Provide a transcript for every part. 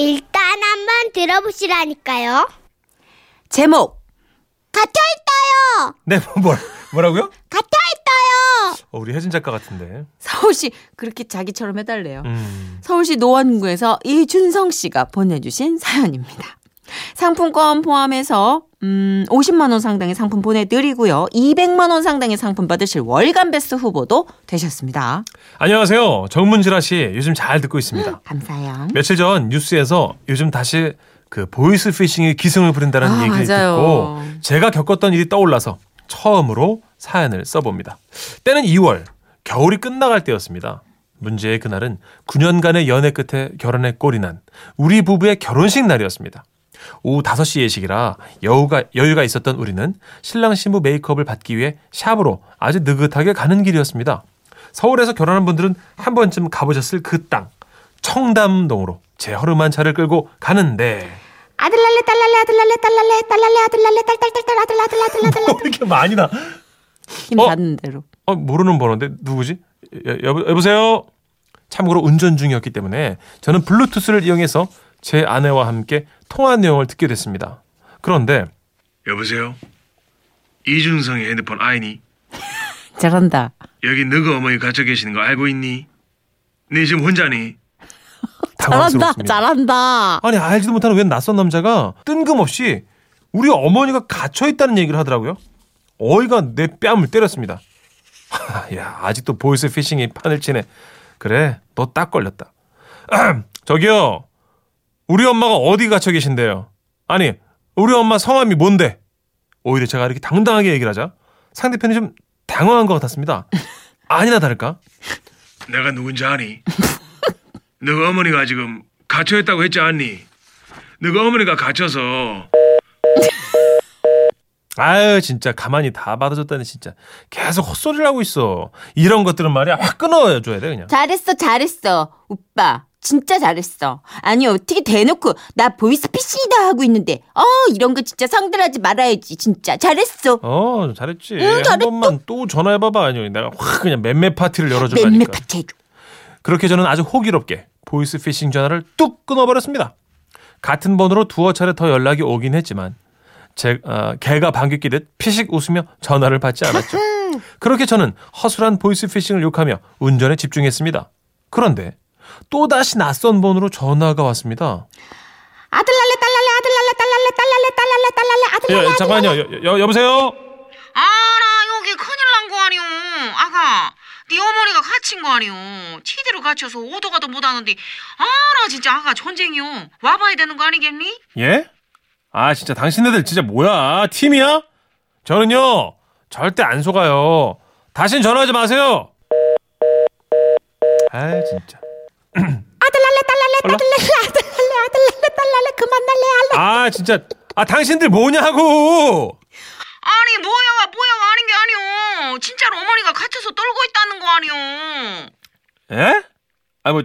일단 한번 들어보시라니까요. 제목 갇혀있어요! 네, 뭐, 뭐라고요? 갇혀있어요! 어, 우리 혜진 작가 같은데. 서울시 그렇게 자기처럼 해달래요. 음. 서울시 노원구에서 이준성 씨가 보내주신 사연입니다. 상품권 포함해서 음, 50만 원 상당의 상품 보내드리고요. 200만 원 상당의 상품 받으실 월간 베스트 후보도 되셨습니다. 안녕하세요. 정문지라 씨. 요즘 잘 듣고 있습니다. 감사해요. 며칠 전 뉴스에서 요즘 다시 그 보이스 피싱이 기승을 부린다는 아, 얘기를 맞아요. 듣고 제가 겪었던 일이 떠올라서 처음으로 사연을 써봅니다. 때는 2월 겨울이 끝나갈 때였습니다. 문제의 그날은 9년간의 연애 끝에 결혼에 골인한 우리 부부의 결혼식 날이었습니다. 오후 5시 예식이라 여유가, 여유가 있었던 우리는 신랑 신부 메이크업을 받기 위해 샵으로 아주 느긋하게 가는 길이었습니다. 서울에서 결혼한 분들은 한 번쯤 가보셨을 그 땅, 청담동으로 제 허름한 차를 끌고 가는데 아들랄래, 딸랄래, 아들랄래, 딸랄래, 딸랄래, 아들랄래, 딸딸딸딸, 아들, 아들, 아들, 아들, 뭐 이렇게 많이 나? 힘 어? 닿는 대로. 어, 모르는 번호인데 누구지? 여, 여, 여보세요? 참고로 운전 중이었기 때문에 저는 블루투스를 이용해서 제 아내와 함께 통화 내용을 듣게 됐습니다. 그런데 여보세요? 이준성의 핸드폰 아이니? 잘한다. 여기 너가 어머니 갇혀 계시는 거 알고 있니? 네 지금 혼자니? 잘한다. 잘한다. 아니 알지도 못하는 웬 낯선 남자가 뜬금없이 우리 어머니가 갇혀 있다는 얘기를 하더라고요. 어이가 내 뺨을 때렸습니다. 야 아직도 보이스 피싱이 판을 치네. 그래 너 딱 걸렸다. 저기요 우리 엄마가 어디 갇혀 계신데요? 아니 우리 엄마 성함이 뭔데? 오히려 제가 이렇게 당당하게 얘기를 하자 상대편이 좀 당황한 것 같았습니다. 아니나 다를까 내가 누군지 아니? 너가 어머니가 지금 갇혀 있다고 했지 않니? 너가 어머니가 갇혀서 아유 진짜 가만히 다 받아줬다니 진짜 계속 헛소리를 하고 있어 이런 것들은 말이야 확 끊어줘야 돼 그냥 잘했어, 잘했어. 오빠, 진짜 잘했어. 아니, 어떻게 대놓고 나 보이스피싱이다 하고 있는데, 어, 이런 거 진짜 상대하지 말아야지, 진짜. 잘했어. 어 잘했지 응, 한 잘했어. 번만 또 전화해봐봐 아니 내가 확 그냥 맴매 파티를 맴매 열어줄라니까 파티 해줘. 그렇게 저는 아주 호기롭게 보이스 피싱 전화를 뚝 끊어버렸습니다 같은 번호로 두어 차례 더 연락이 오긴 했지만 제 어, 개가 방귀 뀌듯 피식 웃으며 전화를 받지 않았죠 그렇게 저는 허술한 보이스 피싱을 욕하며 운전에 집중했습니다 그런데 또다시 낯선 번호로 전화가 왔습니다 아들랄래, 딸랄래, 아들랄래, 딸랄래, 딸랄래, 딸랄래, 딸랄래, 아들랄래. 여, 잠깐만요. 여, 여, 여보세요? 아, 나 여기 큰일 난 거 아니오. 아가, 네 어머니가 갇힌 거 아니오. 치대로 갇혀서 오도 가도 못 하는데, 아, 나 진짜 아가 전쟁이오. 와봐야 되는 거 아니겠니? 예? 아, 진짜 당신네들 진짜 뭐야? 팀이야? 저는요, 절대 안 속아요. 다신 전화하지 마세요. 아, 진짜. 아들랄래, 딸랄래? 딸랄래, 아들랄래, 아들랄래, 딸랄래, 그만 날래, 알래. 아, 진짜. 아, 당신들 뭐냐고! 아니, 뭐야가 뭐야가 아닌 게 아니오. 진짜로 어머니가 갇혀서 떨고 있다는 거 아니오. 예? 아, 뭐,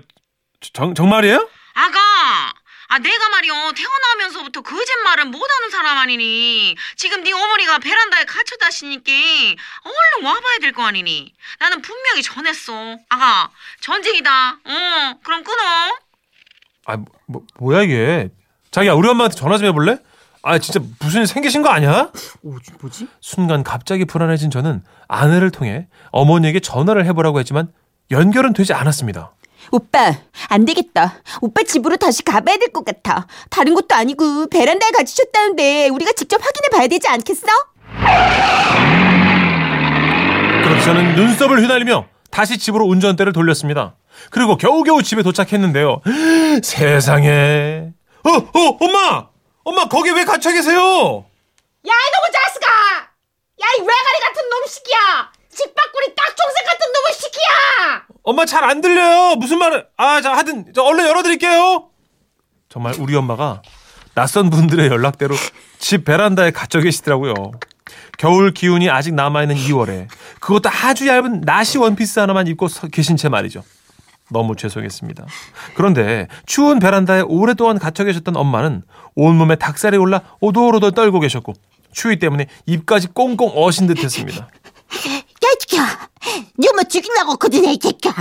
정, 정말이에요? 아가, 아 내가 말이오 태어나면서부터 거짓말은 못하는 사람 아니니 지금 네 어머니가 베란다에 갇혀다시니까 얼른 와봐야 될 거 아니니 나는 분명히 전했어 아가 전쟁이다 어 그럼 끊어 아, 뭐, 뭐야, 이게. 자기야, 우리 엄마한테 전화 좀 해볼래? 아, 진짜 무슨 일 생기신 거 아니야? 오, 뭐지? 순간 갑자기 불안해진 저는 아내를 통해 어머니에게 전화를 해보라고 했지만 연결은 되지 않았습니다. 오빠, 안 되겠다. 오빠 집으로 다시 가봐야 될 것 같아. 다른 것도 아니고 베란다에 갇히셨다는데 우리가 직접 확인해 봐야 되지 않겠어? 그렇게 저는 눈썹을 휘날리며 다시 집으로 운전대를 돌렸습니다. 그리고 겨우겨우 집에 도착했는데요. 세상에. 어, 어, 엄마! 엄마, 거기 왜 갇혀 계세요? 야, 이놈의 자식아! 야, 이 외가리 같은 놈식이야! 식박구리 딱종새 같은 놈의 시키야! 엄마 잘 안 들려요. 무슨 말을. 아, 자, 하여튼, 저 얼른 열어드릴게요. 정말 우리 엄마가 낯선 분들의 연락대로 집 베란다에 갇혀 계시더라고요. 겨울 기운이 아직 남아있는 2월에 그것도 아주 얇은 나시 원피스 하나만 입고 서 계신 채 말이죠. 너무 죄송했습니다. 그런데 추운 베란다에 오랫동안 갇혀 계셨던 엄마는 온몸에 닭살이 올라 오돌오돌 떨고 계셨고 추위 때문에 입까지 꽁꽁 어신 듯 했습니다. 야, 새끼야. 니 엄마 죽이려고 그러네, 이 새끼야.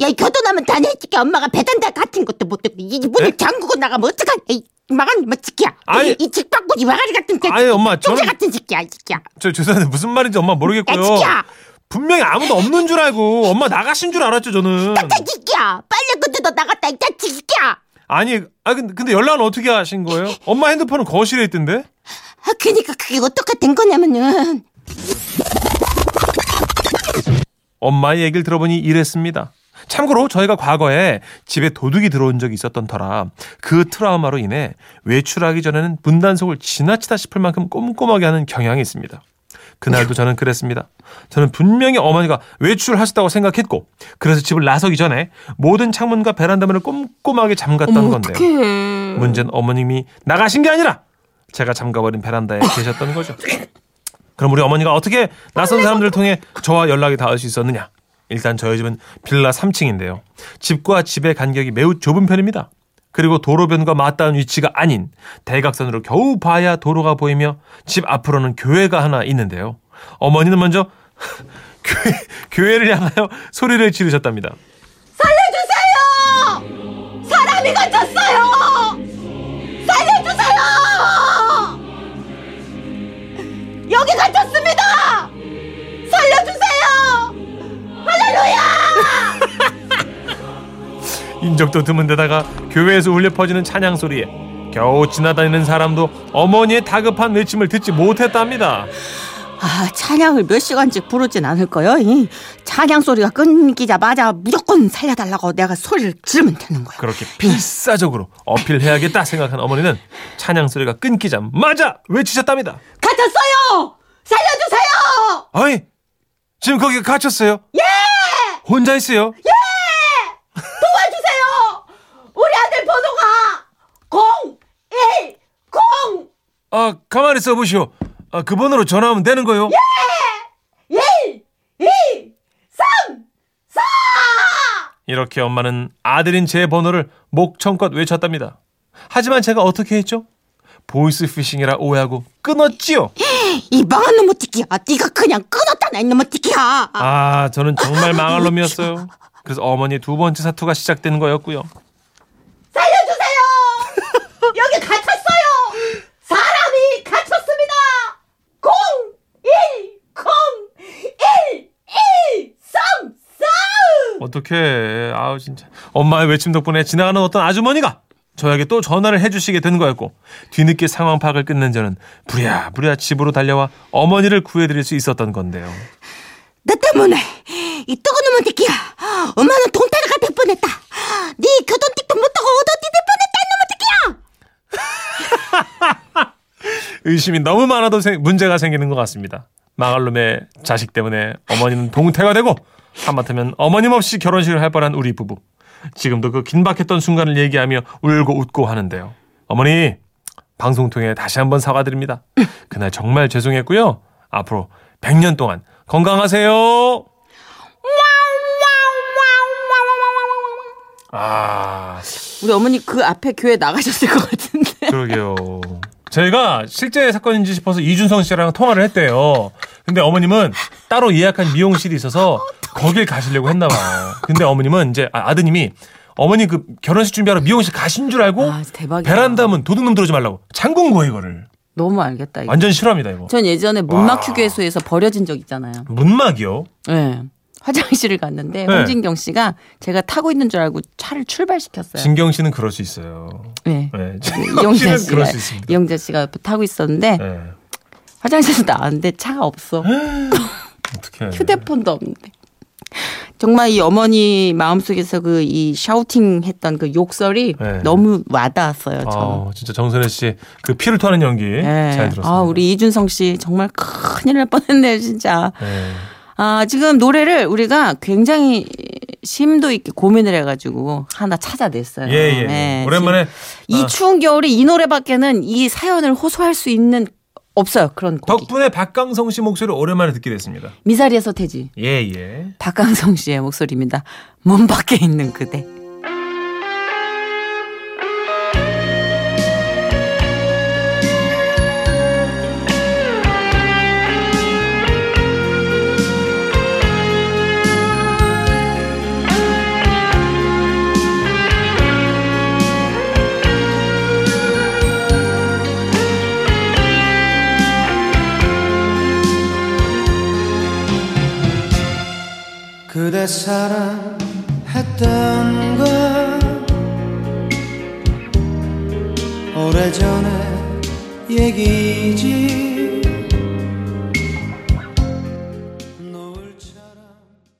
야, 이 교도나면 다네, 이 새끼야. 엄마가 배단달 같은 것도 못 듣고, 이 문을 네? 잠그고 나가면 어떡하냐, 이 망한 뭐 새끼야. 아니. 이 직박구지 와가리 같은 새끼. 아니, 엄마, 똥새 저는- 같은 새끼야, 이 새끼야. 저 죄송한데 무슨 말인지 엄마 야, 모르겠고요. 새끼야. 분명히 아무도 없는 줄 알고 엄마 나가신 줄 알았죠 저는. 이 새끼야. 빨래 끝에도 나갔다, 이 자식 새끼야. 아니, 아 근데, 근데 연락은 어떻게 하신 거예요? 엄마 핸드폰은 거실에 있던데. 아, 그니까 그게 어떻게 된 거냐면은. 엄마의 얘기를 들어보니 이랬습니다. 참고로 저희가 과거에 집에 도둑이 들어온 적이 있었던 터라 그 트라우마로 인해 외출하기 전에는 분단속을 지나치다 싶을 만큼 꼼꼼하게 하는 경향이 있습니다. 그날도 저는 그랬습니다. 저는 분명히 어머니가 외출하셨다고 생각했고 그래서 집을 나서기 전에 모든 창문과 베란다 문을 꼼꼼하게 잠갔던 어머, 건데요. 어떡해. 문제는 어머님이 나가신 게 아니라 제가 잠가버린 베란다에 계셨던 거죠. 그럼 우리 어머니가 어떻게 낯선 사람들을 통해 저와 연락이 닿을 수 있었느냐? 일단 저희 집은 빌라 3층인데요. 집과 집의 간격이 매우 좁은 편입니다. 그리고 도로변과 맞닿은 위치가 아닌 대각선으로 겨우 봐야 도로가 보이며 집 앞으로는 교회가 하나 있는데요. 어머니는 먼저 교회, 교회를 향하여 소리를 지르셨답니다. 살려주세요! 사람이 갇혔어 인적도 드문 데다가 교회에서 울려 퍼지는 찬양 소리에 겨우 지나다니는 사람도 어머니의 다급한 외침을 듣지 못했답니다. 아, 찬양을 몇 시간씩 부르진 않을 거요. 이 찬양 소리가 끊기자마자 무조건 살려달라고 내가 소리를 지르면 되는 거야. 그렇게 필사적으로 어필해야겠다 생각한 어머니는 찬양 소리가 끊기자마자 외치셨답니다. 갇혔어요! 살려주세요! 어이, 지금 거기 갇혔어요? 예! 혼자 있어요? 도와주세요! 우리 아들 번호가 010! 아, 가만히 있어 보시오. 아, 그 번호로 전화하면 되는 거요? 1! 2! 3! 4! 이렇게 엄마는 아들인 제 번호를 목청껏 외쳤답니다. 하지만 제가 어떻게 했죠? 보이스 피싱이라 오해하고 끊었지요. 이 망한 놈의 새끼야. 네가 그냥 끊었다나, 이놈의 새끼야. 아, 저는 정말 망할 놈이었어요. 그래서 어머니 두 번째 사투가 시작되는 거였고요. 여기 갇혔어요! 사람이 갇혔습니다! 0! 1! 0! 1! 1! 3! 4! 어떡해. 아우, 진짜. 엄마의 외침 덕분에 지나가는 어떤 아주머니가 저에게 또 전화를 해주시게 된 거였고, 뒤늦게 상황 파악을 끝낸 저는 부랴부랴 집으로 달려와 어머니를 구해드릴 수 있었던 건데요. 너 때문에 이 뜨거운 놈의 새끼야. 엄마는 동태가 될 뻔했다. 네 교돈틱도 못하고 얻어띠 될 뻔했다, 이놈의 새끼야. 의심이 너무 많아도 생- 문제가 생기는 것 같습니다. 망할 놈의 자식 때문에 어머니는 동태가 되고 하마터면 어머님 없이 결혼식을 할 뻔한 우리 부부. 지금도 그 긴박했던 순간을 얘기하며 울고 웃고 하는데요. 어머니 방송 통해 다시 한번 사과드립니다. 그날 정말 죄송했고요. 앞으로 100년 동안 건강하세요. 아, 우리 어머니 그 앞에 교회 나가셨을 것 같은데. 그러게요. 저희가 실제 사건인지 싶어서 이준성 씨랑 통화를 했대요. 근데 어머님은 따로 예약한 미용실이 있어서 거길 가시려고 했나 봐요. 근데 어머님은 이제 아, 아드님이 어머니 그 결혼식 준비하러 미용실 가신 줄 알고 아, 대박이다. 베란다 문 도둑놈 들어오지 말라고 잠근 거예요 이거를. 너무 알겠다. 이거. 완전 싫어합니다 이거. 전 예전에 문막 휴게소에서 버려진 적 있잖아요. 문막이요? 네. 화장실을 갔는데 네. 홍진경 씨가 제가 타고 있는 줄 알고 차를 출발시켰어요. 진경 씨는 그럴 수 있어요. 네. 네, 이영자 씨는 씨가 그럴 수 있습니다. 이영자 씨가 옆에 타고 있었는데 네. 화장실에서 나왔는데 차가 없어. 어떻게? 휴대폰도 없는데. 정말 이 어머니 마음속에서 그 이 샤우팅 했던 그 욕설이 네. 너무 와닿았어요, 저는. 아, 진짜 정선혜 씨 그 피를 토하는 연기 네. 잘 들었습니다. 아, 우리 이준성 씨 정말 큰일 날 뻔했네요, 진짜. 네. 아, 지금 노래를 우리가 굉장히 심도 있게 고민을 해가지고 하나 찾아냈어요. 예, 예. 네, 오랜만에 지금 이 아. 추운 겨울에 이 노래밖에는 이 사연을 호소할 수 있는 없어요. 그런 곡이. 덕분에 박강성 씨 목소리를 오랜만에 듣게 됐습니다. 미사리에서 태지. 예, 예. 박강성 씨의 목소리입니다. 문 밖에 있는 그대. 그래 사랑했던 건 오래전에 얘기지